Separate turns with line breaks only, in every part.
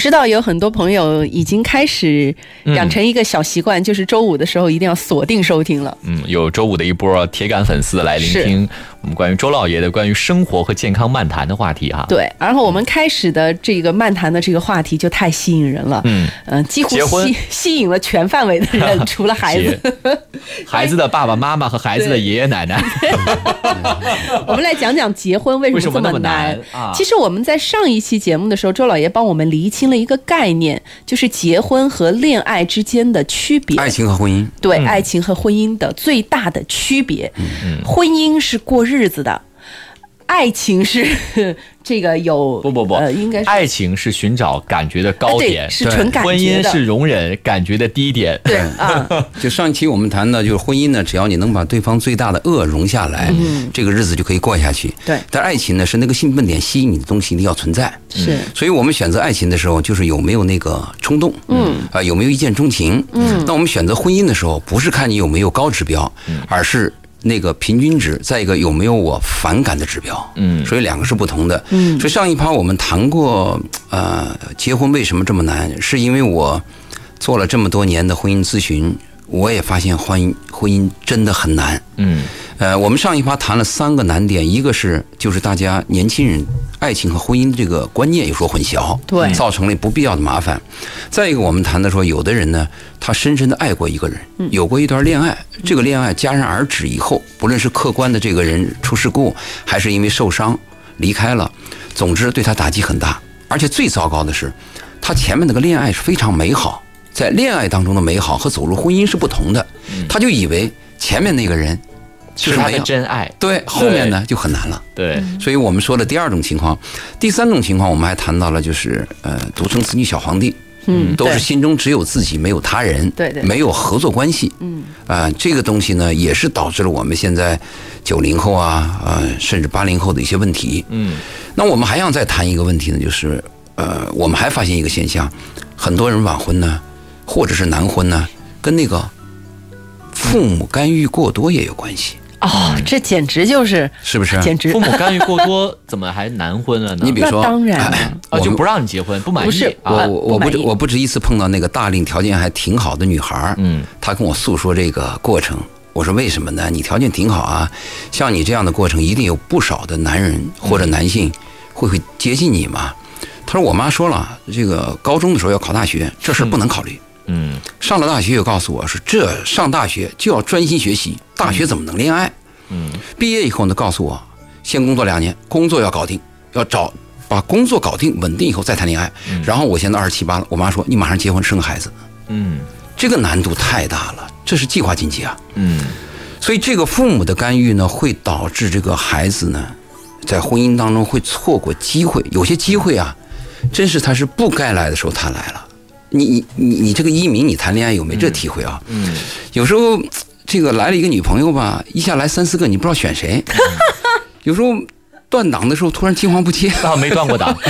知道有很多朋友已经开始养成一个小习惯，就是周五的时候一定要锁定收听了。
嗯，有周五的一波铁杆粉丝来聆听我们关于周老爷的关于生活和健康漫谈的话题哈。
对，然后我们开始的这个漫谈的这个话题就太吸引人了。嗯嗯，几乎吸吸引了全范围的人，除了孩子，
孩子的爸爸妈妈和孩子的爷爷奶奶。
我们来讲讲结婚为什么这么难啊？其实我们在上一期节目的时候，周老爷帮我们厘清了一个概念，就是结婚和恋爱之间的区别。
爱情和婚姻，
对，爱情和婚姻的最大的区别。婚姻是过日子的，爱情是。这个有
不不不，
呃，应该是
爱情是寻找感觉的高点，
是纯感
觉婚姻是容忍感觉的低点。
对啊，
就上一期我们谈的就是婚姻呢，只要你能把对方最大的恶容下来，这个日子就可以过下去。
对，
但爱情呢，是那个兴奋点吸引你的东西，一定要存在。
是，
所以我们选择爱情的时候，就是有没有那个冲动，嗯啊，有没有一见钟情，嗯。那我们选择婚姻的时候，不是看你有没有高指标，而是。那个平均值，再一个有没有我反感的指标？嗯，所以两个是不同的。嗯，所以上一趴我们谈过，呃，结婚为什么这么难？是因为我做了这么多年的婚姻咨询，我也发现婚姻婚姻真的很难。嗯。呃，我们上一趴谈了三个难点，一个是就是大家年轻人爱情和婚姻这个观念有所混淆，
对，
造成了不必要的麻烦。再一个，我们谈的说，有的人呢，他深深的爱过一个人，有过一段恋爱，这个恋爱戛然而止以后，不论是客观的这个人出事故，还是因为受伤离开了，总之对他打击很大。而且最糟糕的是，他前面那个恋爱是非常美好，在恋爱当中的美好和走入婚姻是不同的，他就以为前面那个人。
是他的真爱，
对，后面呢就很难了。
对，
所以我们说的第二种情况，第三种情况，我们还谈到了，就是呃，独生子女小皇帝，嗯，都是心中只有自己，没有他人，
对对，
没有合作关系，嗯，啊，这个东西呢，也是导致了我们现在九零后啊，呃，甚至八零后的一些问题。嗯，那我们还想再谈一个问题呢，就是呃，我们还发现一个现象，很多人晚婚呢，或者是男婚呢，跟那个父母干预过多也有关系。
哦，这简直就是
是不是？
简直
父母干预过多，怎么还男婚了呢？
你比如说，
当然
啊，就不让你结婚，不满意。
不是
我，我不止我不止一次碰到那个大龄条件还挺好的女孩嗯，她跟我诉说这个过程。我说为什么呢？你条件挺好啊，像你这样的过程，一定有不少的男人或者男性会会接近你嘛。她说我妈说了，这个高中的时候要考大学，这事不能考虑。嗯，上了大学又告诉我说，这上大学就要专心学习，大学怎么能恋爱？嗯，毕业以后呢，告诉我先工作两年，工作要搞定，要找把工作搞定稳定以后再谈恋爱。然后我现在二十七八了，我妈说你马上结婚生个孩子。嗯，这个难度太大了，这是计划经济啊。嗯，所以这个父母的干预呢，会导致这个孩子呢，在婚姻当中会错过机会，有些机会啊，真是他是不该来的时候他来了。你你你你这个一鸣，你谈恋爱有没这体会啊？嗯，有时候这个来了一个女朋友吧，一下来三四个，你不知道选谁。有时候断档的时候，突然青黄不接。
啊，没断过档。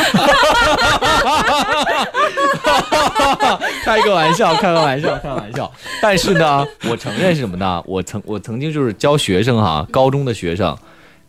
开个玩笑，开个玩笑，开个玩笑。但是呢，我承认是什么呢？我曾我曾经就是教学生哈，高中的学生。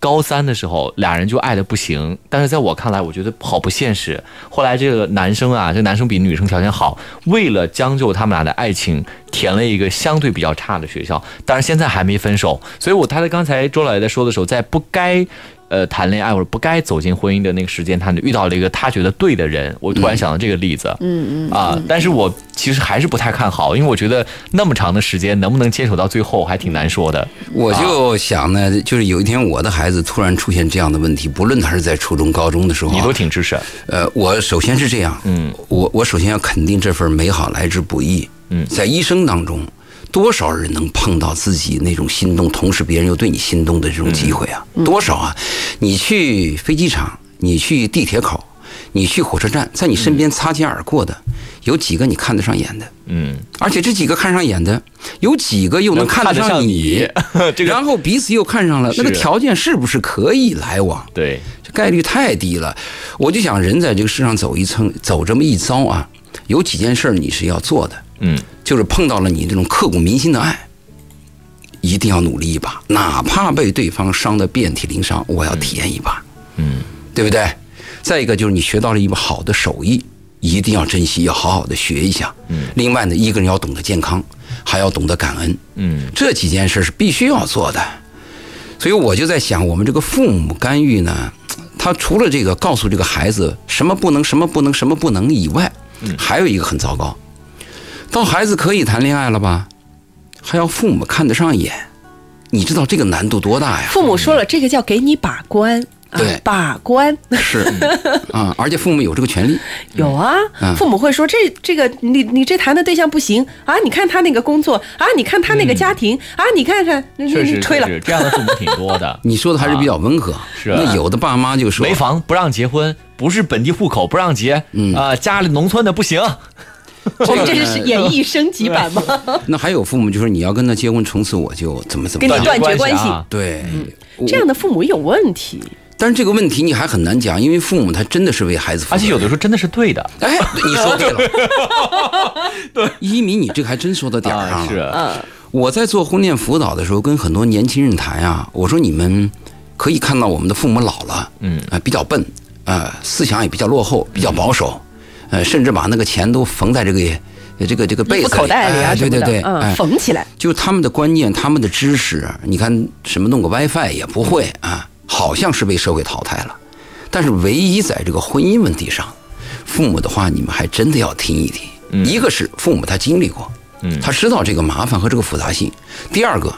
高三的时候，俩人就爱的不行，但是在我看来，我觉得好不现实。后来这个男生啊，这男生比女生条件好，为了将就他们俩的爱情，填了一个相对比较差的学校，但是现在还没分手。所以，我他在刚才周老爷在说的时候，在不该。呃，谈恋爱或者不该走进婚姻的那个时间，他遇到了一个他觉得对的人。我突然想到这个例子，嗯嗯啊，但是我其实还是不太看好，因为我觉得那么长的时间能不能坚守到最后还挺难说的。
我就想呢，就是有一天我的孩子突然出现这样的问题，不论他是在初中、高中的时候，
你都挺支持。
呃，我首先是这样，嗯，我我首先要肯定这份美好来之不易。嗯，在一生当中。多少人能碰到自己那种心动，同时别人又对你心动的这种机会啊？多少啊？你去飞机场，你去地铁口，你去火车站，在你身边擦肩而过的，有几个你看得上眼的？嗯。而且这几个看上眼的，有几个又能看得上你？然后彼此又看上了，那个条件是不是可以来往？
对，
这概率太低了。我就想，人在这个世上走一层，走这么一遭啊，有几件事你是要做的。嗯。就是碰到了你这种刻骨铭心的爱，一定要努力一把，哪怕被对方伤得遍体鳞伤，我要体验一把，嗯，对不对？再一个就是你学到了一把好的手艺，一定要珍惜，要好好的学一下。嗯。另外呢，一个人要懂得健康，还要懂得感恩。嗯。这几件事是必须要做的。所以我就在想，我们这个父母干预呢，他除了这个告诉这个孩子什么不能、什么不能、什么不能以外，还有一个很糟糕。到孩子可以谈恋爱了吧，还要父母看得上眼，你知道这个难度多大呀？
父母说了，这个叫给你把关。
对，
把关
是啊，而且父母有这个权利。
有啊，父母会说这这个你你这谈的对象不行啊，你看他那个工作啊，你看他那个家庭啊，你看看，
确实
吹了，
这样的父母挺多的。
你说的还是比较温和。
是，
那有的爸妈就说
没房不让结婚，不是本地户口不让结，啊，家里农村的不行。
我 们这是演艺升级版吗？
那还有父母就说你要跟他结婚，从此我就怎么怎么
跟你断绝关系。
对，
这样的父母有问题。
但是这个问题你还很难讲，因为父母他真的是为孩子，
而且有的时候真的是对的。
哎，你说对了。
对，
一米，你这个还真说到点儿上了。
是，嗯，
我在做婚恋辅导的时候，跟很多年轻人谈啊，我说你们可以看到我们的父母老了，嗯，啊，比较笨，啊，思想也比较落后，比较保守，呃，甚至把那个钱都缝在这个这个这个被子
口袋里啊，
对对对，
嗯，缝起来。
就他们的观念，他们的知识，你看什么弄个 WiFi 也不会啊。好像是被社会淘汰了，但是唯一在这个婚姻问题上，父母的话你们还真的要听一听。一个是父母他经历过，他知道这个麻烦和这个复杂性；第二个，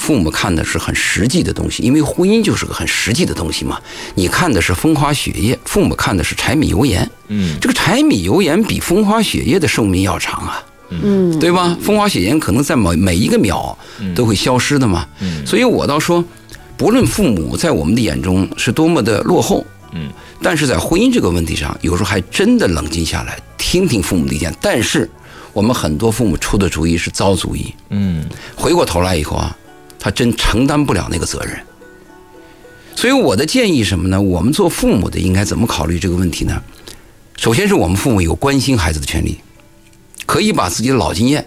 父母看的是很实际的东西，因为婚姻就是个很实际的东西嘛。你看的是风花雪月，父母看的是柴米油盐。嗯，这个柴米油盐比风花雪月的寿命要长啊。嗯，对吧？风花雪月可能在每每一个秒都会消失的嘛。嗯，所以我倒说。不论父母在我们的眼中是多么的落后，嗯，但是在婚姻这个问题上，有时候还真的冷静下来，听听父母的意见。但是，我们很多父母出的主意是糟主意，嗯，回过头来以后啊，他真承担不了那个责任。所以我的建议什么呢？我们做父母的应该怎么考虑这个问题呢？首先是我们父母有关心孩子的权利，可以把自己的老经验。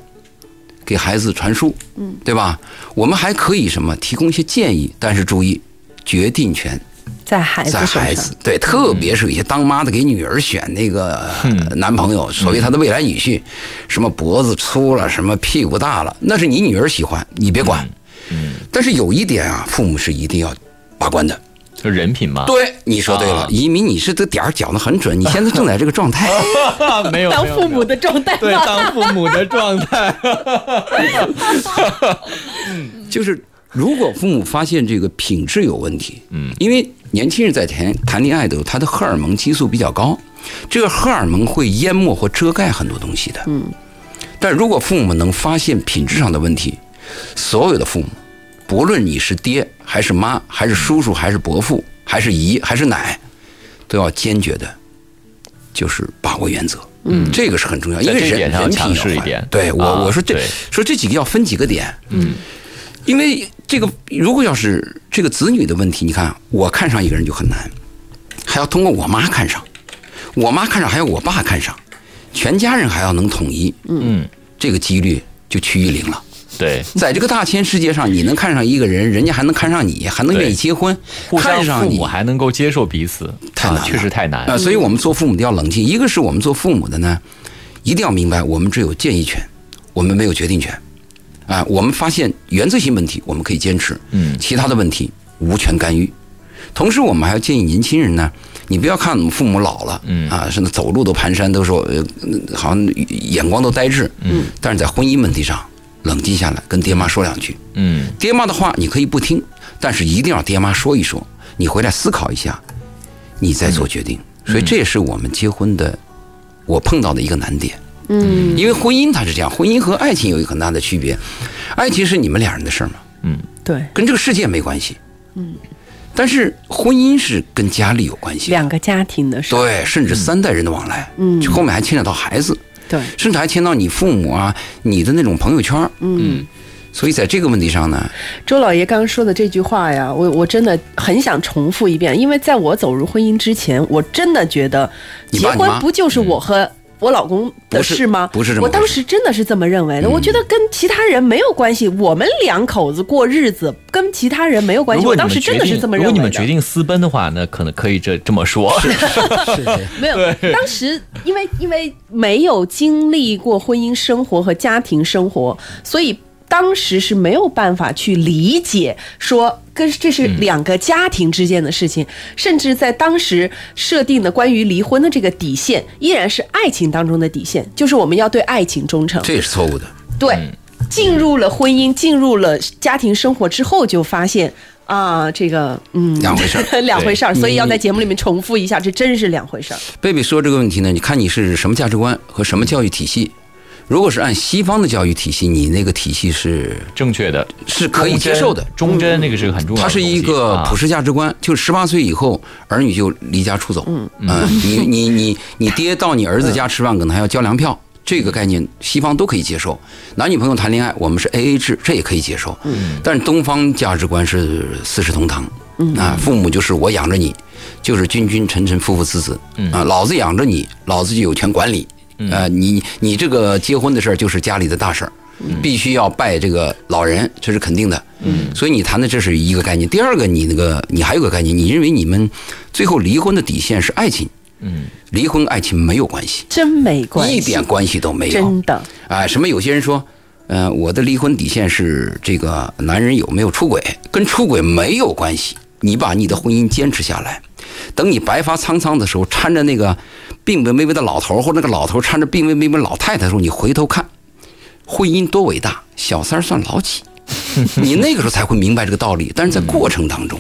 给孩子传输，嗯，对吧？我们还可以什么提供一些建议，但是注意，决定权
在孩子
在孩子对，特别是有些当妈的给女儿选那个男朋友，所谓他的未来女婿，什么脖子粗了，什么屁股大了，那是你女儿喜欢，你别管。嗯，但是有一点啊，父母是一定要把关的。
就人品嘛，
对，你说对了，移民你是这点儿讲的很准，你现在正在这个状态，
没有
当父母的状态，
对，当父母的状态，
嗯，就是如果父母发现这个品质有问题，嗯，因为年轻人在谈谈恋爱的时候，他的荷尔蒙激素比较高，这个荷尔蒙会淹没或遮盖很多东西的，嗯，但如果父母能发现品质上的问题，所有的父母。不论你是爹还是妈，还是叔叔还是伯父，还是姨还是奶，都要坚决的，就是把握原则。嗯，这个是很重要，因为人人品要坏。对我我说这说这几个要分几个点。嗯，因为这个如果要是这个子女的问题，你看我看上一个人就很难，还要通过我妈看上，我妈看上还要我爸看上，全家人还要能统一。嗯，这个几率就趋于零了。
对，
在这个大千世界上，你能看上一个人，人家还能看上你，还能愿意结婚，看上你，
还能够接受彼此，
太难，
确实太难
啊！所以我们做父母的要冷静。一个是我们做父母的呢，一定要明白，我们只有建议权，我们没有决定权。啊，我们发现原则性问题，我们可以坚持，嗯，其他的问题无权干预。同时，我们还要建议年轻人呢，你不要看我们父母老了，嗯啊，甚至走路都蹒跚，都说呃，好像眼光都呆滞，嗯，但是在婚姻问题上。冷静下来，跟爹妈说两句。嗯，爹妈的话你可以不听，但是一定要爹妈说一说。你回来思考一下，你再做决定。所以这也是我们结婚的，我碰到的一个难点。嗯，因为婚姻它是这样，婚姻和爱情有一个很大的区别。爱情是你们俩人的事儿嘛。
嗯，对，
跟这个世界没关系。嗯，但是婚姻是跟家里有关系，
两个家庭的事。
对，甚至三代人的往来。嗯，后面还牵扯到孩子。
对，
甚至还牵到你父母啊，你的那种朋友圈嗯，所以在这个问题上呢，
周老爷刚刚说的这句话呀，我我真的很想重复一遍，因为在我走入婚姻之前，我真的觉得结婚不就是我和。我老公的事吗？
不是这么。
我当时真的是这么认为的。我觉得跟其他人没有关系，我们两口子过日子跟其他人没有关系。我当时真的是这么认为
的。如果你们决定私奔的话，那可能可以这这么说。
是是是，
没有。当时因为因为没有经历过婚姻生活和家庭生活，所以。当时是没有办法去理解，说跟这是两个家庭之间的事情，甚至在当时设定的关于离婚的这个底线，依然是爱情当中的底线，就是我们要对爱情忠诚。
这也是错误的。
对，进入了婚姻，进入了家庭生活之后，就发现啊，这个嗯，
两回事儿，
两回事儿。所以要在节目里面重复一下，这真是两回事儿。
贝贝说这个问题呢，你看你是什么价值观和什么教育体系？如果是按西方的教育体系，你那个体系是
正确的，
是可以接受的。
忠贞那个是很重要的，
它是一个普世价值观。就十八岁以后，儿女就离家出走。嗯嗯，你你你你爹到你儿子家吃饭，可能还要交粮票。这个概念西方都可以接受。男女朋友谈恋爱，我们是 A A 制，这也可以接受。嗯，但是东方价值观是四世同堂。嗯啊，父母就是我养着你，就是君君臣臣父父子子。嗯啊，老子养着你，老子就有权管理。呃，你你这个结婚的事儿就是家里的大事儿，必须要拜这个老人，这是肯定的。嗯，所以你谈的这是一个概念。第二个，你那个你还有个概念，你认为你们最后离婚的底线是爱情？嗯，离婚爱情没有关系，
真没关系，
一点关系都没有。
真的。
哎，什么？有些人说，呃，我的离婚底线是这个男人有没有出轨，跟出轨没有关系。你把你的婚姻坚持下来。等你白发苍苍的时候，搀着那个病病微微的老头，或者那个老头搀着病病微微老太太的时候，你回头看，婚姻多伟大，小三算老几？你那个时候才会明白这个道理。但是在过程当中，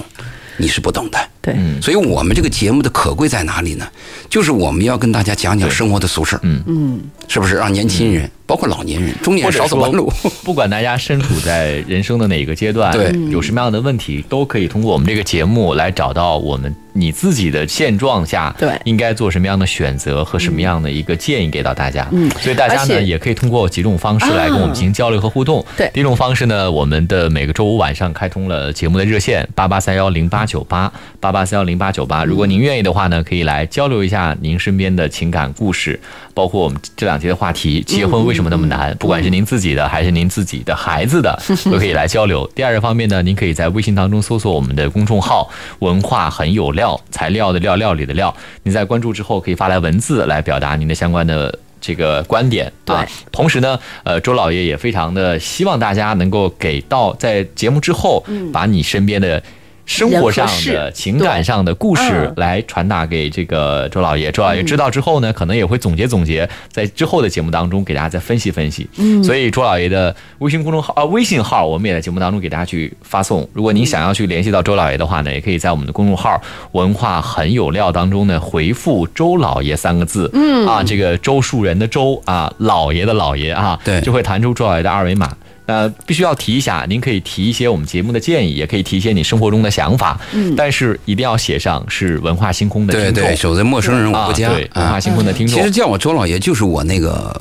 你是不懂的。
对，
所以我们这个节目的可贵在哪里呢？就是我们要跟大家讲讲生活的俗事嗯嗯，是不是让年轻人？包括老年人，中年人少走弯路。
不管大家身处在人生的哪个阶段，
对，
有什么样的问题，都可以通过我们这个节目来找到我们你自己的现状下，
对，
应该做什么样的选择和什么样的一个建议给到大家。嗯，所以大家呢也可以通过几种方式来跟我们进行交流和互动。
对，
第一种方式呢，我们的每个周五晚上开通了节目的热线八八三幺零八九八八八三幺零八九八。如果您愿意的话呢，可以来交流一下您身边的情感故事，包括我们这两节的话题：结婚为什么那么难？不管是您自己的还是您自己的孩子的，都可以来交流。第二个方面呢，您可以在微信当中搜索我们的公众号“文化很有料”，材料的料，料理的料。您在关注之后，可以发来文字来表达您的相关的这个观点。
对，
同时呢，呃，周老爷也非常的希望大家能够给到在节目之后，把你身边的。生活上的情感上的故事来传达给这个周老爷，周老爷知道之后呢，可能也会总结总结，在之后的节目当中给大家再分析分析。嗯，所以周老爷的微信公众号啊，微信号我们也在节目当中给大家去发送。如果您想要去联系到周老爷的话呢，也可以在我们的公众号“文化很有料”当中呢回复“周老爷”三个字。嗯，啊，这个周树人的周啊，老爷的老爷啊，
对，
就会弹出周老爷的二维码。呃，必须要提一下，您可以提一些我们节目的建议，也可以提一些你生活中的想法。嗯，但是一定要写上是文化星空的听众。
对对，守在陌生人我不加。
对，文化星空的听众。
其实叫我周老爷就是我那个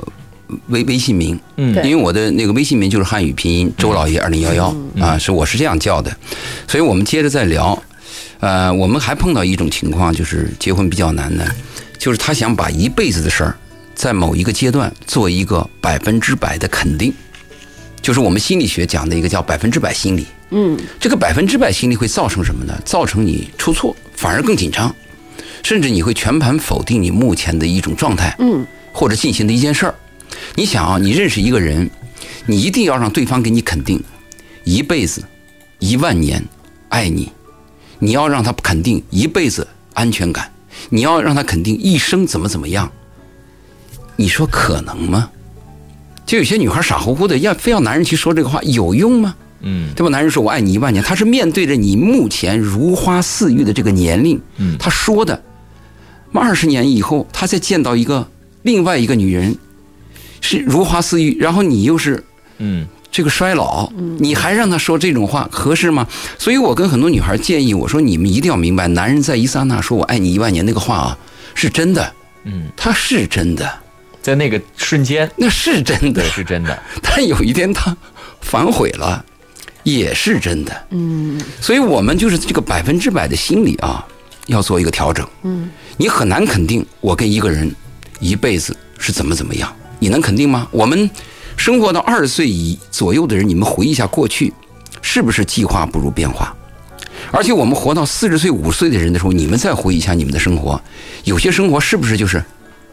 微微信名，嗯，因为我的那个微信名就是汉语拼音周老爷二零幺幺啊，是我是这样叫的。所以我们接着再聊。呃，我们还碰到一种情况，就是结婚比较难的，就是他想把一辈子的事儿，在某一个阶段做一个百分之百的肯定。就是我们心理学讲的一个叫百分之百心理，嗯，这个百分之百心理会造成什么呢？造成你出错反而更紧张，甚至你会全盘否定你目前的一种状态，嗯，或者进行的一件事儿。你想啊，你认识一个人，你一定要让对方给你肯定，一辈子、一万年爱你，你要让他肯定一辈子安全感，你要让他肯定一生怎么怎么样，你说可能吗？就有些女孩傻乎乎的，要非要男人去说这个话，有用吗？嗯，对吧？男人说我爱你一万年，他是面对着你目前如花似玉的这个年龄，嗯，他说的，二十年以后，他再见到一个另外一个女人，是如花似玉，然后你又是，嗯，这个衰老，你还让他说这种话合适吗？所以我跟很多女孩建议，我说你们一定要明白，男人在一刹那说我爱你一万年那个话啊，是真的，嗯，他是真的。
在那个瞬间，
那是真的，
是真的。
但有一天他反悔了，也是真的。嗯，所以我们就是这个百分之百的心理啊，要做一个调整。嗯，你很难肯定我跟一个人一辈子是怎么怎么样，你能肯定吗？我们生活到二十岁以左右的人，你们回忆一下过去，是不是计划不如变化？而且我们活到四十岁、五十岁的人的时候，你们再回忆一下你们的生活，有些生活是不是就是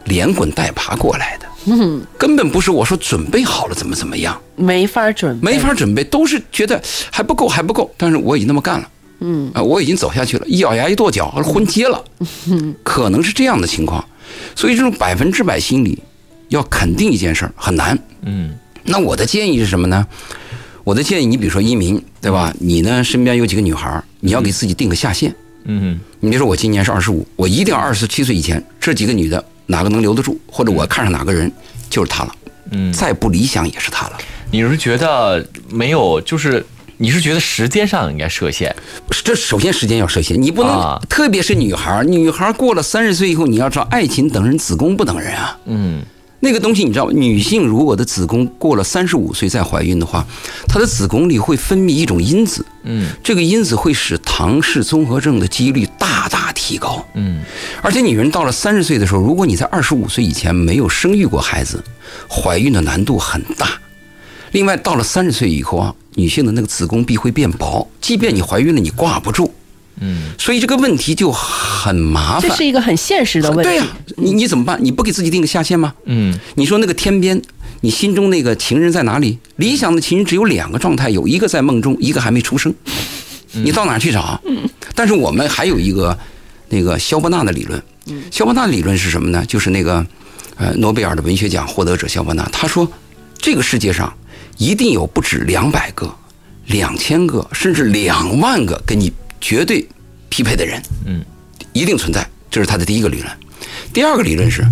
连滚带爬过来的？嗯，根本不是我说准备好了怎么怎么样，
没法准备，
没法准备，都是觉得还不够，还不够。但是我已经那么干了，嗯啊，我已经走下去了，一咬牙一跺脚，婚结了，可能是这样的情况。所以这种百分之百心理要肯定一件事儿很难，嗯。那我的建议是什么呢？我的建议，你比如说一鸣，对吧？你呢身边有几个女孩，你要给自己定个下限，嗯。你比如说我今年是二十五，我一定要二十七岁以前，这几个女的。哪个能留得住，或者我看上哪个人，就是他了。嗯，再不理想也是他了。
你是觉得没有，就是你是觉得时间上应该设限？
这首先时间要设限，你不能，特别是女孩，女孩过了三十岁以后，你要知道，爱情等人，子宫不等人啊。嗯。那个东西你知道吗？女性如果的子宫过了三十五岁再怀孕的话，她的子宫里会分泌一种因子，嗯，这个因子会使唐氏综合症的几率大大提高，嗯，而且女人到了三十岁的时候，如果你在二十五岁以前没有生育过孩子，怀孕的难度很大。另外，到了三十岁以后啊，女性的那个子宫壁会变薄，即便你怀孕了，你挂不住。嗯，所以这个问题就很麻烦。
这是一个很现实的问题。
对呀，你你怎么办？你不给自己定个下限吗？嗯，你说那个天边，你心中那个情人在哪里？理想的情人只有两个状态，有一个在梦中，一个还没出生。你到哪去找？嗯，但是我们还有一个那个肖伯纳的理论。嗯，肖伯纳理论是什么呢？就是那个呃诺贝尔的文学奖获得者肖伯纳，他说这个世界上一定有不止两百个、两千个，甚至两万个跟你。绝对匹配的人，嗯，一定存在，这是他的第一个理论。第二个理论是，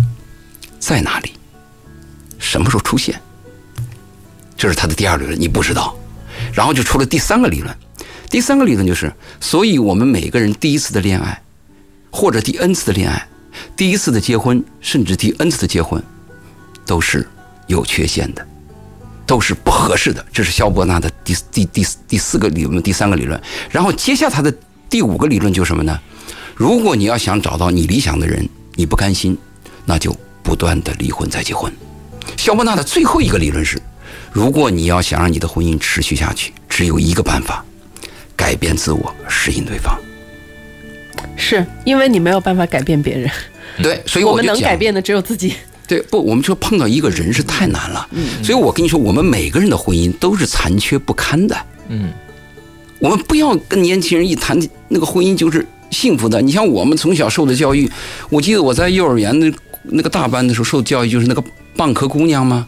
在哪里，什么时候出现，这是他的第二理论，你不知道。然后就出了第三个理论，第三个理论就是，所以我们每个人第一次的恋爱，或者第 n 次的恋爱，第一次的结婚，甚至第 n 次的结婚，都是有缺陷的。都是不合适的，这是肖伯纳的第第第第四个理论，第三个理论。然后接下他的第五个理论就是什么呢？如果你要想找到你理想的人，你不甘心，那就不断的离婚再结婚。肖伯纳的最后一个理论是：如果你要想让你的婚姻持续下去，只有一个办法，改变自我，适应对方。
是因为你没有办法改变别人，
对，所以
我们能改变的只有自己。
对，不，我们说碰到一个人是太难了，嗯，所以我跟你说，我们每个人的婚姻都是残缺不堪的，嗯，我们不要跟年轻人一谈那个婚姻就是幸福的。你像我们从小受的教育，我记得我在幼儿园的那个大班的时候受教育就是那个蚌壳姑娘吗？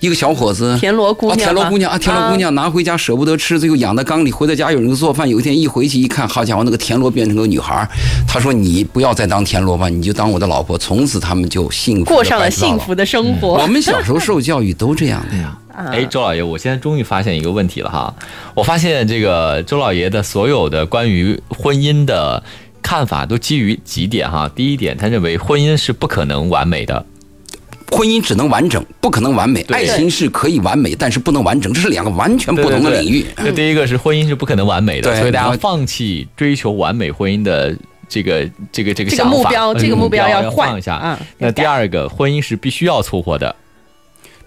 一个小伙子，
田螺姑娘，
田螺姑娘啊，田螺姑娘拿回家舍不得吃，最后养在缸里。回到家有人做饭，有一天一回去一看，好家伙，那个田螺变成个女孩。他说：“你不要再当田螺吧，你就当我的老婆。”从此他们就幸福
过上了幸福的生活。
我们小时候受教育都这样的呀。
哎，周老爷，我现在终于发现一个问题了哈。我发现这个周老爷的所有的关于婚姻的看法都基于几点哈。第一点，他认为婚姻是不可能完美的。
婚姻只能完整，不可能完美。爱情是可以完美，但是不能完整，这是两个完全不同的领域。
那第一个是婚姻是不可能完美的，所以大家放弃追求完美婚姻的这个这个这个想
法。这个目标，这个目标
要
换
一下。那第二个，婚姻是必须要凑合的，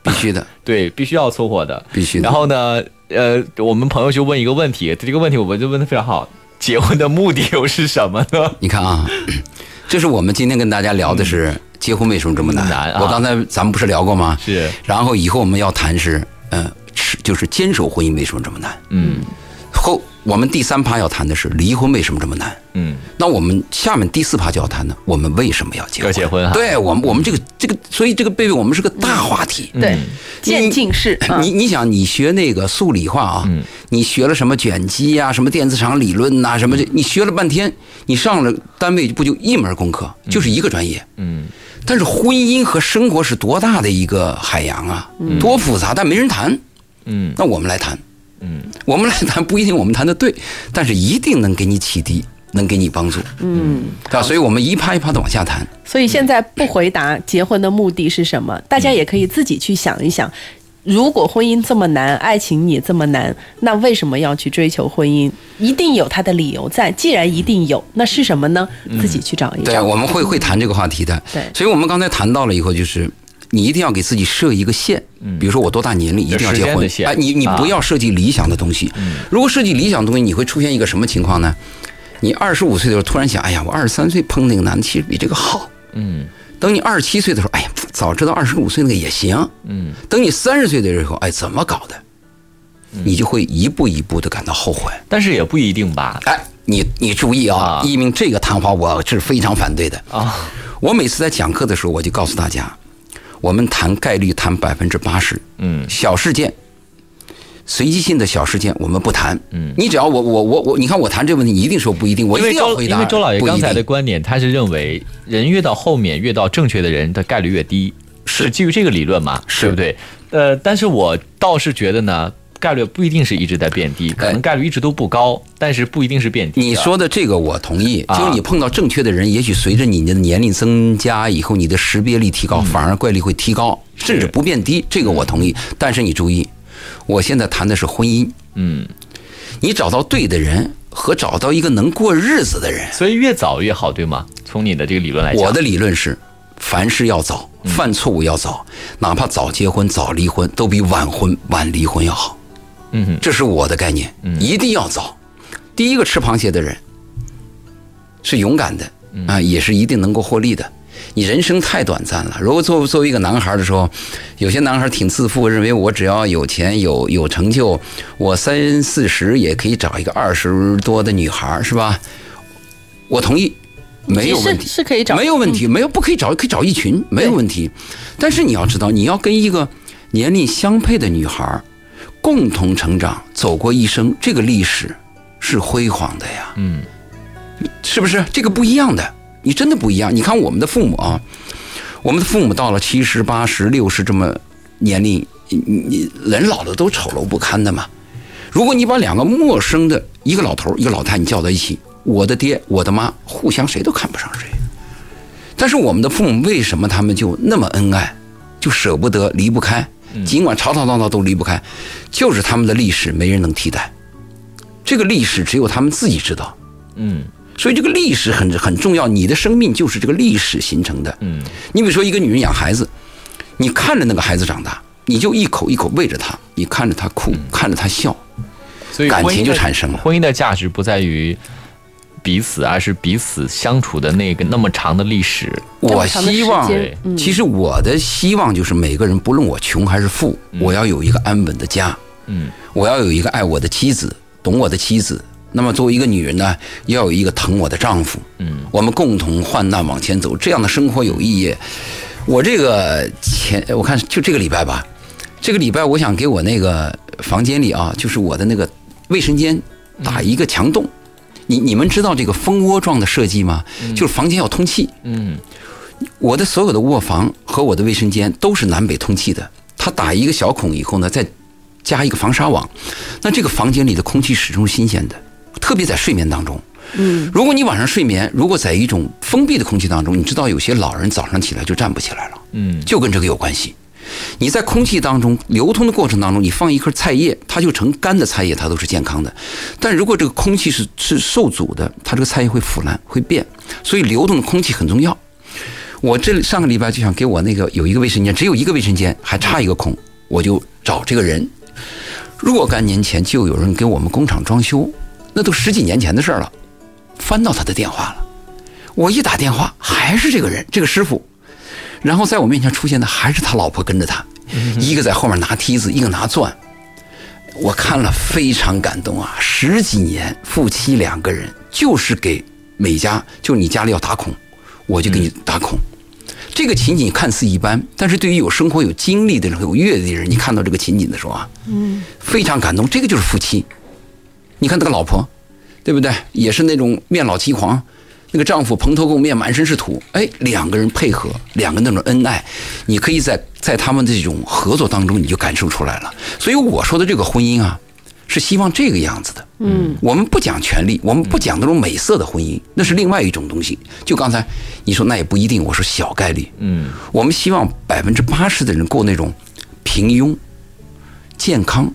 必须的，
对，必须要凑合的，
必须。
然后呢，呃，我们朋友就问一个问题，这个问题我们就问的非常好，结婚的目的又是什么呢？
你看啊，这是我们今天跟大家聊的是。结婚为什么这么难？我刚才咱们不是聊过吗？
是。
然后以后我们要谈是，嗯，是就是坚守婚姻为什么这么难？嗯。后我们第三趴要谈的是离婚为什么这么难？嗯。那我们下面第四趴就要谈呢，我们为什么要结婚？
要结婚啊？
对我们，我们这个这个，所以这个贝贝，我们是个大话题。
对，渐进式。
你你想，你学那个数理化啊？嗯。你学了什么卷积呀？什么电磁场理论呐？什么这？你学了半天，你上了单位不就一门功课？就是一个专业。嗯。但是婚姻和生活是多大的一个海洋啊，多复杂，但没人谈。嗯，那我们来谈。嗯，我们来谈不一定我们谈的对，但是一定能给你启迪，能给你帮助。嗯，啊，所以我们一趴一趴的往下谈。
所以现在不回答结婚的目的是什么，大家也可以自己去想一想。如果婚姻这么难，爱情也这么难，那为什么要去追求婚姻？一定有他的理由在。既然一定有，那是什么呢？自己去找一找。
对，我们会会谈这个话题的。
对，
所以我们刚才谈到了以后，就是你一定要给自己设一个线，比如说我多大年龄一定要结婚哎，你你
啊
不要设计理想的东西。如果设计理想的东西，你会出现一个什么情况呢？你二十五岁的时候突然想，哎呀，我二十三岁碰那个男的其实比这个好。
嗯
等你二十七岁的时候，哎呀，早知道二十五岁那个也行。
嗯，
等你三十岁的时候，哎，怎么搞的？你就会一步一步的感到后悔。
但是也不一定吧？
哎，你你注意啊
啊，
一鸣这个谈话我是非常反对的。
啊，
我每次在讲课的时候，我就告诉大家，我们谈概率谈百分之八十，
嗯
小事件、随机性的小事件我们不谈。嗯，你只要我我我我，你看我谈这个问题，你一定说不一定，我一定要回答。
因为周老爷刚才的观点，他是认为人越到后面越到正确的人的概率越低，是基于这个理论嘛？
是
对不对？呃，但是我倒是觉得呢，概率不一定是一直在变低，可能概率一直都不高，但是不一定是变低。
你说的这个我同意，
啊
就是你碰到正确的人，也许随着你的年龄增加以后，你的识别力提高，反而概率会提高，甚至不变低。这个我同意，但是你注意，我现在谈的是婚姻，
嗯，
你找到对的人和找到一个能过日子的人。
所以越早越好，对吗？从你的这个理论来讲，
我的理论是，凡事要早，犯错误要早，哪怕早结婚早离婚，都比晚婚晚离婚要好。
嗯哼
这是我的概念，一定要早。第一个吃螃蟹的人是勇敢的啊，也是一定能够获利的。你人生太短暂了。如果作作为一个男孩的时候，有些男孩挺自负，认为我只要有钱有有成就，我三四十也可以找一个二十多的女孩，是吧？我同意，没有问题，
是是可以找
没有问题，没有不可以找，可以找一群，没有问题。但是你要知道，你要跟一个年龄相配的女孩共同成长，走过一生，这个历史是辉煌的呀，
嗯
是不是？这个不一样的，你真的不一样。你看我们的父母啊，我们的父母到了七十八十六十这么年龄，你你人老了都丑陋不堪的嘛。如果你把两个陌生的一个老头一个老太你叫到一起，我的爹我的妈互相谁都看不上谁。但是我们的父母为什么他们就那么恩爱，就舍不得离不开？尽管吵吵闹闹都离不开，就是他们的历史没人能替代。这个历史只有他们自己知道。
嗯
所以这个历史很很重要，你的生命就是这个历史形成的。
嗯
你比如说一个女人养孩子，你看着那个孩子长大，你就一口一口喂着他，你看着他哭，看着他笑，
所以
感情就产生了
婚姻的价值不在于彼此，而是彼此相处的那个那么长的历史。
我希望，
嗯
其实我的希望就是每个人，不论我穷还是富，我要有一个安稳的家，
嗯
我要有一个爱我的妻子，懂我的妻子。那么作为一个女人呢，要有一个疼我的丈夫。
嗯，
我们共同患难往前走，这样的生活有意义。我这个前我看就这个礼拜吧，这个礼拜我想给我那个房间里啊，就是我的那个卫生间打一个墙洞。你你们知道这个蜂窝状的设计吗？就是房间要通气。
嗯
我的所有的卧房和我的卫生间都是南北通气的。它打一个小孔以后呢，再加一个防沙网，那这个房间里的空气始终是新鲜的，特别在睡眠当中。嗯，如果你晚上睡眠，如果在一种封闭的空气当中，你知道有些老人早上起来就站不起来了，
嗯
就跟这个有关系。你在空气当中流通的过程当中，你放一颗菜叶，它就成干的菜叶，它都是健康的。但如果这个空气是是受阻的，它这个菜叶会腐烂会变，所以流动的空气很重要。我这上个礼拜就想给我那个有一个卫生间，只有一个卫生间，还差一个孔，我就找这个人。若干年前就有人给我们工厂装修，那都十几年前的事儿了。翻到他的电话了，我一打电话还是这个人，这个师傅。然后在我面前出现的还是他老婆跟着他，一个在后面拿梯子，一个拿钻。我看了非常感动啊！十几年夫妻两个人，就是给每家，就你家里要打孔，我就给你打孔。这个情景看似一般，但是对于有生活、有经历的人、有阅历的人，你看到这个情景的时候啊，嗯，非常感动。这个就是夫妻。你看这个老婆，对不对？也是那种面老肌黄，那个丈夫蓬头垢面，满身是土。哎，两个人配合，两个那种恩爱，你可以在在他们的这种合作当中，你就感受出来了。所以我说的这个婚姻啊，是希望这个样子的。嗯，我们不讲权利，我们不讲那种美色的婚姻，那是另外一种东西。就刚才你说那也不一定，我说小概率。
嗯
我们希望百分之八十的人过那种平庸、健康，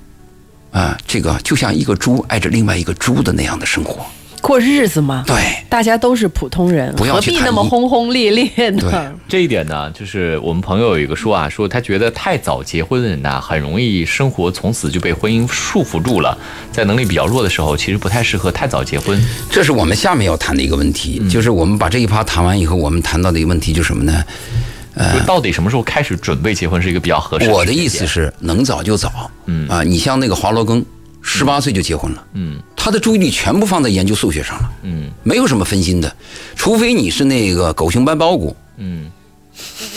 啊，这个就像一个猪爱着另外一个猪的那样的生活。
过日子嘛，
对，
大家都是普通人，
不要
何必那么轰轰烈烈
对
呢？
这一点呢，就是我们朋友有一个说啊，说他觉得太早结婚的人呐，很容易生活从此就被婚姻束缚住了，在能力比较弱的时候，其实不太适合太早结婚。
这是我们下面要谈的一个问题，就是我们把这一趴谈完以后，我们谈到的一个问题就是什么呢？
呃到底什么时候开始准备结婚是一个比较合适的？
我的意思，是，能早就早。嗯啊，你像那个华罗庚，十八岁就结婚了。
嗯
他的注意力全部放在研究数学上了，
嗯
没有什么分心的，除非你是那个狗熊搬包谷，
嗯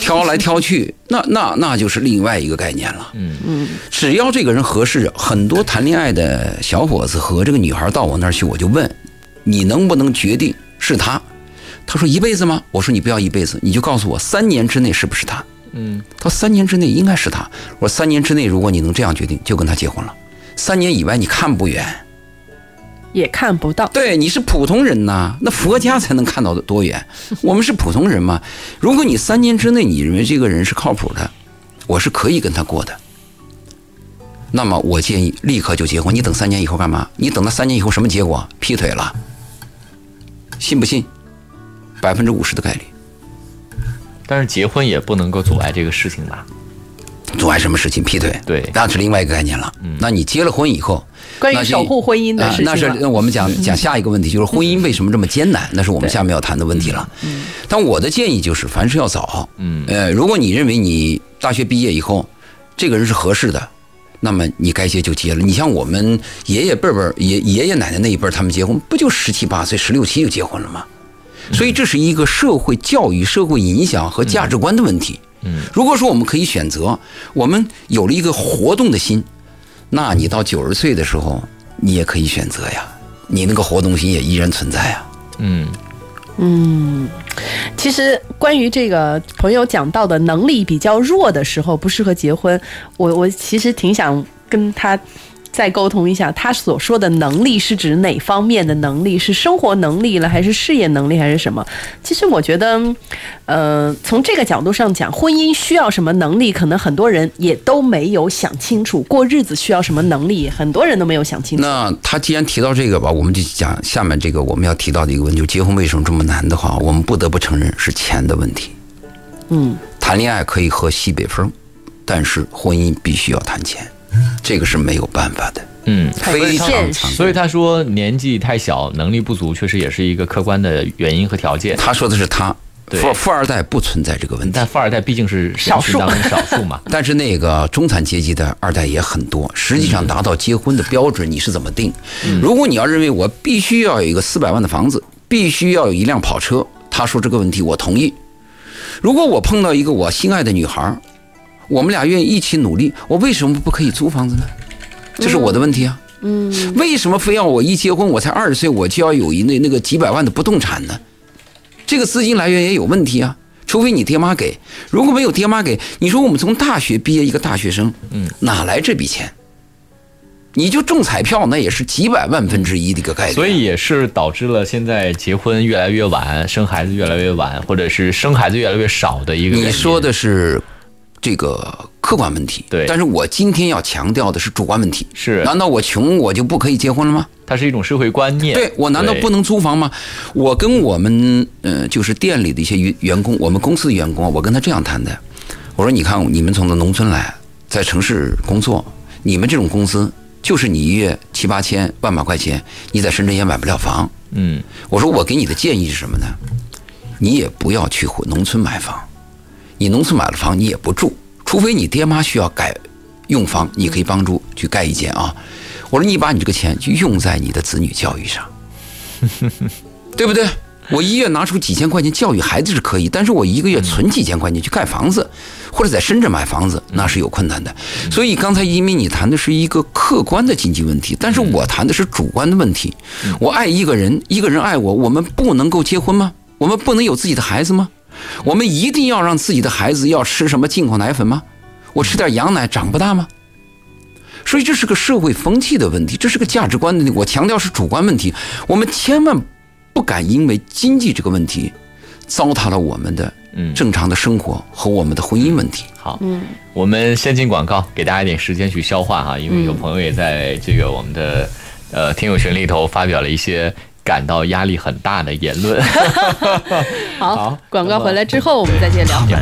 挑来挑去，那那那就是另外一个概念了。
嗯
嗯，
只要这个人合适，很多谈恋爱的小伙子和这个女孩到我那儿去，我就问，你能不能决定是他？他说一辈子吗？我说你不要一辈子，你就告诉我三年之内是不是他？
嗯
他说三年之内应该是他。我说三年之内，如果你能这样决定，就跟他结婚了。三年以外你看不远，
也看不到。
对，你是普通人呐，那佛家才能看到的多远。我们是普通人嘛。如果你三年之内你认为这个人是靠谱的，我是可以跟他过的。那么我建议立刻就结婚。你等三年以后干嘛？你等他三年以后什么结果？劈腿了，信不信？百分之五十的概率。
但是结婚也不能够阻碍这个事情吧？
阻碍什么事情？劈腿。
对
那是另外一个概念了。那你结了婚以后，
关于守护婚姻的
啊那是
事情了，
那我们讲讲下一个问题，就是婚姻为什么这么艰难？那是我们下面要谈的问题了。但我的建议就是，凡事要早。
嗯
呃，如果你认为你大学毕业以后，这个人是合适的，那么你该结就结了。你像我们爷爷辈辈儿、爷爷爷奶奶那一辈，他们结婚不就十七八岁、十六七就结婚了吗？所以这是一个社会教育、社会影响和价值观的问题。
嗯，
如果说我们可以选择，我们有了一个活动的心，那你到九十岁的时候，你也可以选择呀，你那个活动心也依然存在啊。
嗯。
嗯，其实关于这个朋友讲到的能力比较弱的时候不适合结婚，我我其实挺想跟他再沟通一下，他所说的能力是指哪方面的能力？是生活能力了，还是事业能力，还是什么？其实我觉得，呃，从这个角度上讲，婚姻需要什么能力，可能很多人也都没有想清楚；过日子需要什么能力，很多人都没有想清楚。
那他既然提到这个吧，我们就讲下面这个我们要提到的一个问题，就结婚为什么这么难的话，我们不得不承认是钱的问题。
嗯，
谈恋爱可以喝西北风，但是婚姻必须要谈钱，这个是没有办法的，
嗯。
非常
现实
残酷。
所以他说年纪太小，能力不足，确实也是一个客观的原因和条件。
他说的是他，
对
富富二代不存在这个问题。
但富二代毕竟是
少数
当中少数嘛。
但是那个中产阶级的二代也很多，实际上达到结婚的标准你是怎么定？如果你要认为我必须要有一个四百万的房子，必须要有一辆跑车，他说这个问题我同意。如果我碰到一个我心爱的女孩儿，我们俩愿意一起努力，我为什么不可以租房子呢？这是我的问题啊。嗯，为什么非要我一结婚我才二十岁我就要有一那那个几百万的不动产呢？这个资金来源也有问题啊。除非你爹妈给，如果没有爹妈给，你说我们从大学毕业一个大学生，
嗯，
哪来这笔钱？你就中彩票，那也是几百万分之一的一个概率。
所以也是导致了现在结婚越来越晚，生孩子越来越晚，或者是生孩子越来越少的一个。
你说的是这个客观问题，
对
但是我今天要强调的是主观问题。
是
难道我穷我就不可以结婚了吗？
它是一种社会观念。
对我难道不能租房吗？我跟我们呃，就是店里的一些员员工，我们公司的员工啊，我跟他这样谈的，我说你看你们从农村来，在城市工作，你们这种工资就是你一月七八千万把块钱，你在深圳也买不了房。
嗯
我说我给你的建议是什么呢？你也不要去农村买房，你农村买了房你也不住，除非你爹妈需要改用房，你可以帮助去盖一间啊。我说你把你这个钱去用在你的子女教育上，对不对？我一月拿出几千块钱教育孩子是可以，但是我一个月存几千块钱去盖房子，或者在深圳买房子，那是有困难的。所以刚才因为你谈的是一个客观的经济问题，但是我谈的是主观的问题。我爱一个人，一个人爱我，我们不能够结婚吗？我们不能有自己的孩子吗？我们一定要让自己的孩子要吃什么进口奶粉吗？我吃点羊奶长不大吗？所以这是个社会风气的问题，这是个价值观的问题。我强调是主观问题，我们千万不敢因为经济这个问题，糟蹋了我们的
嗯，
正常的生活和我们的婚姻问题。
好，嗯，我们先进广告，给大家一点时间去消化哈，因为有朋友也在这个我们的呃听友群里头发表了一些。感到压力很大的言论。
好
好，
广告回来之后我们再接着聊。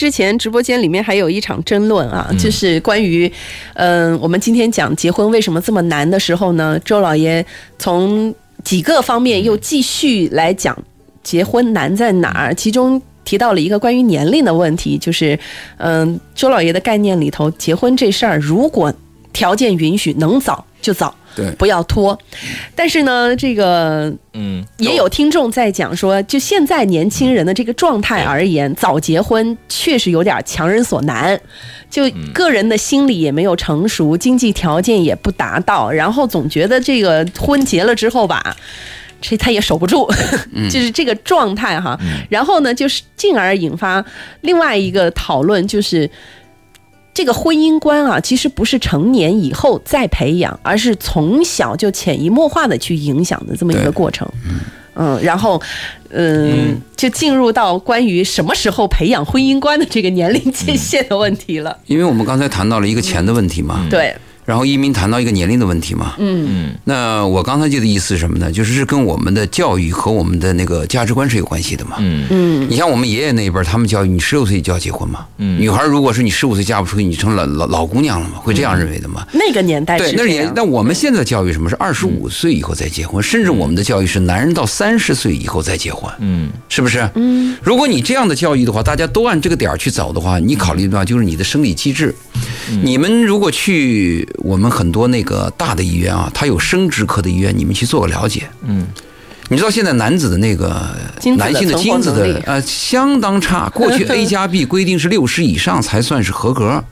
之前，直播间里面还有一场争论啊，就是关于，嗯、我们今天讲结婚为什么这么难的时候呢，周老爷从几个方面又继续来讲结婚难在哪儿，其中。提到了一个关于年龄的问题，就是，嗯、周老爷的概念里头，结婚这事儿，如果条件允许，能早就早，
对
不要拖。但是呢，这个
嗯，
也有听众在讲说，就现在年轻人的这个状态而言，早结婚确实有点强人所难。就个人的心理也没有成熟，经济条件也不达到，然后总觉得这个婚结了之后吧。这他也守不住，就是这个状态哈。然后呢，就是进而引发另外一个讨论，就是这个婚姻观啊，其实不是成年以后再培养，而是从小就潜移默化的去影响的这么一个过程。嗯，然后，嗯，就进入到关于什么时候培养婚姻观的这个年龄界限的问题了。
因为我们刚才谈到了一个钱的问题嘛，
对，
然后一鸣谈到一个年龄的问题嘛，
嗯
那我刚才就的意思是什么呢？就是是跟我们的教育和我们的那个价值观是有关系的嘛。
嗯
嗯
你像我们爷爷那一辈，他们教育你十六岁就要结婚嘛。
嗯
女孩如果是你十五岁嫁不出去，你成老老老姑娘了嘛，会这样认为的嘛。
那个年代
对
是，
那是也那我们现在教育什么是二十五岁以后再结婚，甚至我们的教育是男人到三十岁以后再结婚，
嗯
是不是？嗯，如果你这样的教育的话，大家都按这个点儿去走的话，你考虑的话就是你的生理机制。你们如果去我们很多那个大的医院啊，它有生殖科的医院，你们去做个了解。
嗯，
你知道现在男子的那个男性的精子的呃相当差，过去 A 加 B 规定是六十以上才算是合格，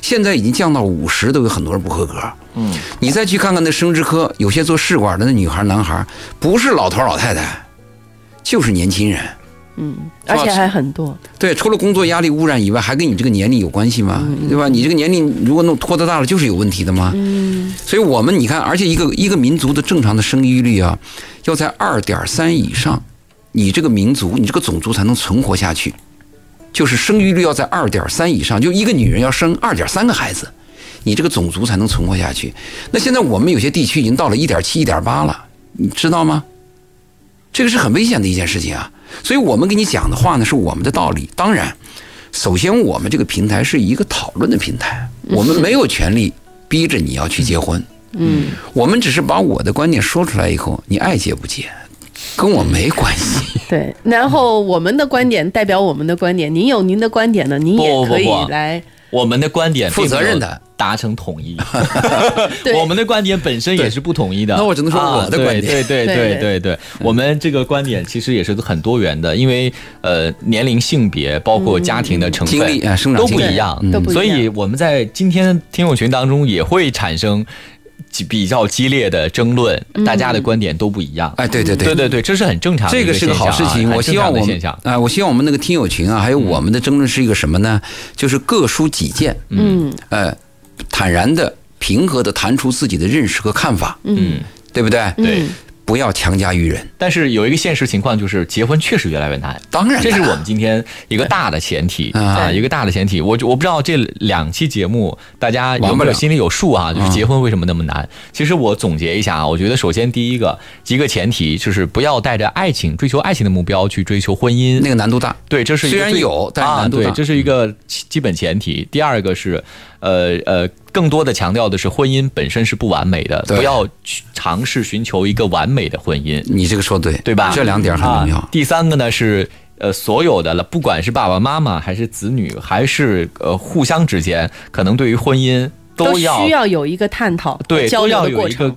现在已经降到五十，都有很多人不合格。
嗯，
你再去看看那生殖科，有些做试管的那女孩男孩，不是老头老太太，就是年轻人。
嗯，而且还很多。
对，除了工作压力、污染以外，还跟你这个年龄有关系吗？
嗯
对吧？你这个年龄如果弄拖得大了，就是有问题的吗？
嗯
所以我们你看，而且一个一个民族的正常的生育率啊，要在二点三以上，你这个民族、你这个种族才能存活下去。就是生育率要在二点三以上，就一个女人要生二点三个孩子，你这个种族才能存活下去。那现在我们有些地区已经到了一点七、一点八了，你知道吗？这个是很危险的一件事情啊。所以我们给你讲的话呢，是我们的道理。当然，首先我们这个平台是一个讨论的平台，我们没有权利逼着你要去结婚。
嗯，
我们只是把我的观点说出来以后，你爱结不结，跟我没关系。
对。然后我们的观点代表我们的观点，您有您的观点呢，您也可以
不不不
来。
我们的观点
负责任的
达成统一，
对。
我们的观点本身也是不统一的。
那我只能说我的
啊
观点。
对对对
对
对。我们这个观点其实也是很多元的，因为呃年龄、性别，包括家庭的成分、
经历啊生长
都不一样，所以我们在今天听友群当中也会产生比比较激烈的争论，大家的观点都不一样。
哎，对对
对。对对，这是很正常
这个是个好事情。我希望我们
正常的现象。
啊、我希望我们那个听友群啊，还有我们的争论是一个什么呢？就是各抒己见，
嗯。
呃，坦然的、平和的谈出自己的认识和看法，
嗯，
对不对？
对
嗯
不要强加于人。
但是有一个现实情况，就是结婚确实越来越难。
当然，
这是我们今天一个大的前提啊，一个大的前提。我我不知道这两期节目大家有没有心里有数啊？就是结婚为什么那么难？其实我总结一下啊，我觉得首先第一个一个前提就是不要带着爱情追求爱情的目标去追求婚姻，
那个难度大。
对，这是
虽然有，但是难度
大。对，这是一个基本前提。第二个是，呃呃。更多的强调的是婚姻本身是不完美的，不要去尝试寻求一个完美的婚姻。
你这个说对，
对吧？
这两点很重要。
第三个呢是，呃，所有的了，不管是爸爸妈妈还是子女，还是呃互相之间，可能对于婚姻
都
要
需要有一个探讨，
对，
都
要有一个。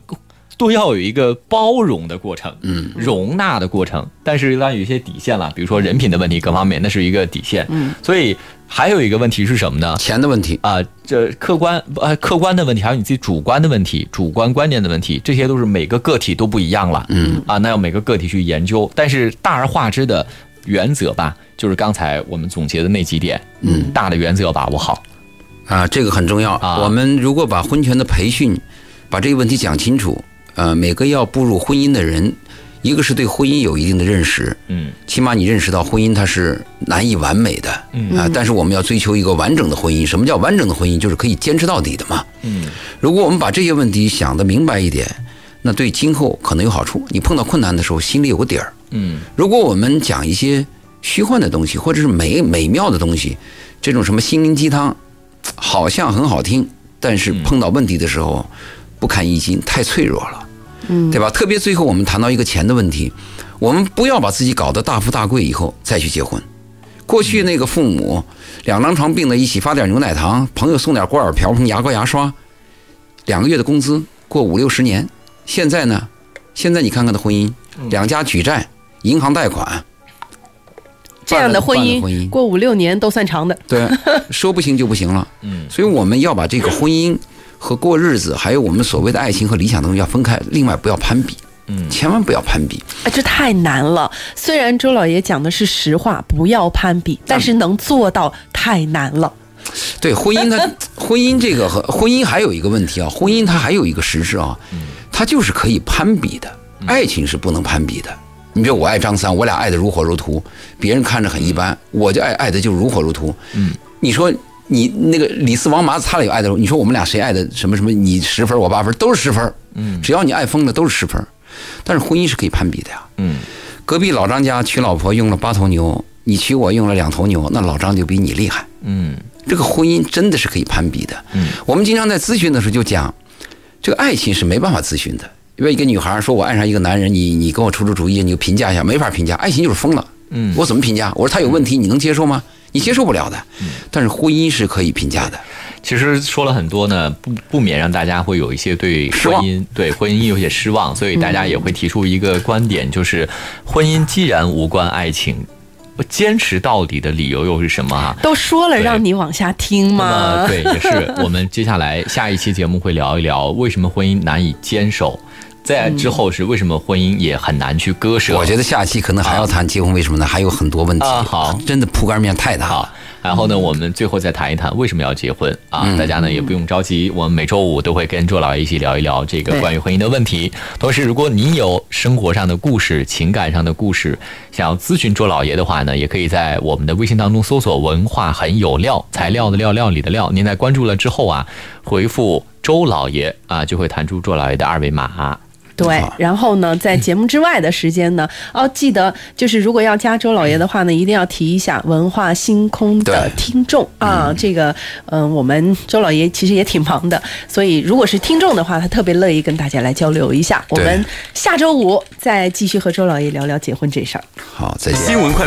都要有一个包容的过程，
嗯，
容纳的过程，但是当然有一些底线了，比如说人品的问题，各方面那是一个底线，
嗯，
所以还有一个问题是什么呢？
钱的问题。
啊，这客观呃客观的问题，还有你自己主观的问题，主观观念的问题，这些都是每个个体都不一样了，
嗯。
啊，那要每个个体去研究，但是大而化之的原则吧，就是刚才我们总结的那几点，
嗯，
大的原则要把握好，
啊，这个很重要。
啊，
我们如果把婚前的培训把这个问题讲清楚。呃，每个要步入婚姻的人，一个是对婚姻有一定的认识，
嗯，
起码你认识到婚姻它是难以完美的，
嗯
啊，但是我们要追求一个完整的婚姻。什么叫完整的婚姻？就是可以坚持到底的嘛，
嗯。
如果我们把这些问题想得明白一点，那对今后可能有好处。你碰到困难的时候，心里有个底儿，
嗯。
如果我们讲一些虚幻的东西，或者是美美妙的东西，这种什么心灵鸡汤，好像很好听，但是碰到问题的时候，不堪一击，太脆弱了。
嗯，
对吧？特别最后我们谈到一个钱的问题，我们不要把自己搞得大富大贵以后再去结婚。过去那个父母两张床并在一起，发点牛奶糖，朋友送点锅碗瓢盆、牙膏牙刷，两个月的工资过五六十年。现在呢？现在你看看的婚姻，两家举债，银行贷款，
这样的
婚
姻过五六年都算长的。
对，说不行就不行了。
嗯，
所以我们要把这个婚姻。和过日子，还有我们所谓的爱情和理想东西要分开。另外，不要攀比，
嗯，
千万不要攀比。
哎，这太难了。虽然周老爷讲的是实话，不要攀比，但是能做到太难了。
对婚姻，它婚姻这个和婚姻还有一个问题啊，婚姻它还有一个实质啊，它就是可以攀比的。爱情是不能攀比的。你比如我爱张三，我俩爱的如火如荼，别人看着很一般，我就爱爱的就如火如荼。
嗯，
你说。你那个李四王麻子他俩有爱的时候，你说我们俩谁爱的什么什么？你十分我八分都是十分，
嗯，
只要你爱疯了都是十分，但是婚姻是可以攀比的呀，
嗯，
隔壁老张家娶老婆用了八头牛，你娶我用了两头牛，那老张就比你厉害，
嗯，
这个婚姻真的是可以攀比的，
嗯，
我们经常在咨询的时候就讲，这个爱情是没办法咨询的，因为一个女孩说我爱上一个男人，你你给我出出主意，你就评价一下，没法评价，爱情就是疯了，
嗯，
我怎么评价？我说他有问题，你能接受吗？你接受不了的，但是婚姻是可以评价的。
其实说了很多呢，不不免让大家会有一些对婚姻对婚姻有些失望，所以大家也会提出一个观点，就是婚姻既然无关爱情，坚持到底的理由又是什么？哈，
都说了让你往下听吗？
对，也是。我们接下来下一期节目会聊一聊为什么婚姻难以坚守。在之后是为什么婚姻也很难去割舍？
我觉得下期可能还要谈结婚，为什么呢？还有很多问题。
好，
真的铺盖面太大。
好，然后呢，我们最后再谈一谈为什么要结婚啊？大家呢也不用着急，我们每周五都会跟周老爷一起聊一聊这个关于婚姻的问题。同时，如果你有生活上的故事、情感上的故事，想要咨询周老爷的话呢，也可以在我们的微信当中搜索“文化很有料”，材料的料，料理的料。您在关注了之后啊，回复“周老爷”啊，就会弹出周老爷的二维码。
对，然后呢，在节目之外的时间呢，哦，记得就是如果要加周老爷的话呢，一定要提一下文化星空的听众啊。这个，嗯，我们周老爷其实也挺忙的，所以如果是听众的话，他特别乐意跟大家来交流一下。我们下周五再继续和周老爷聊聊结婚这事儿。
好，再见。
新闻快。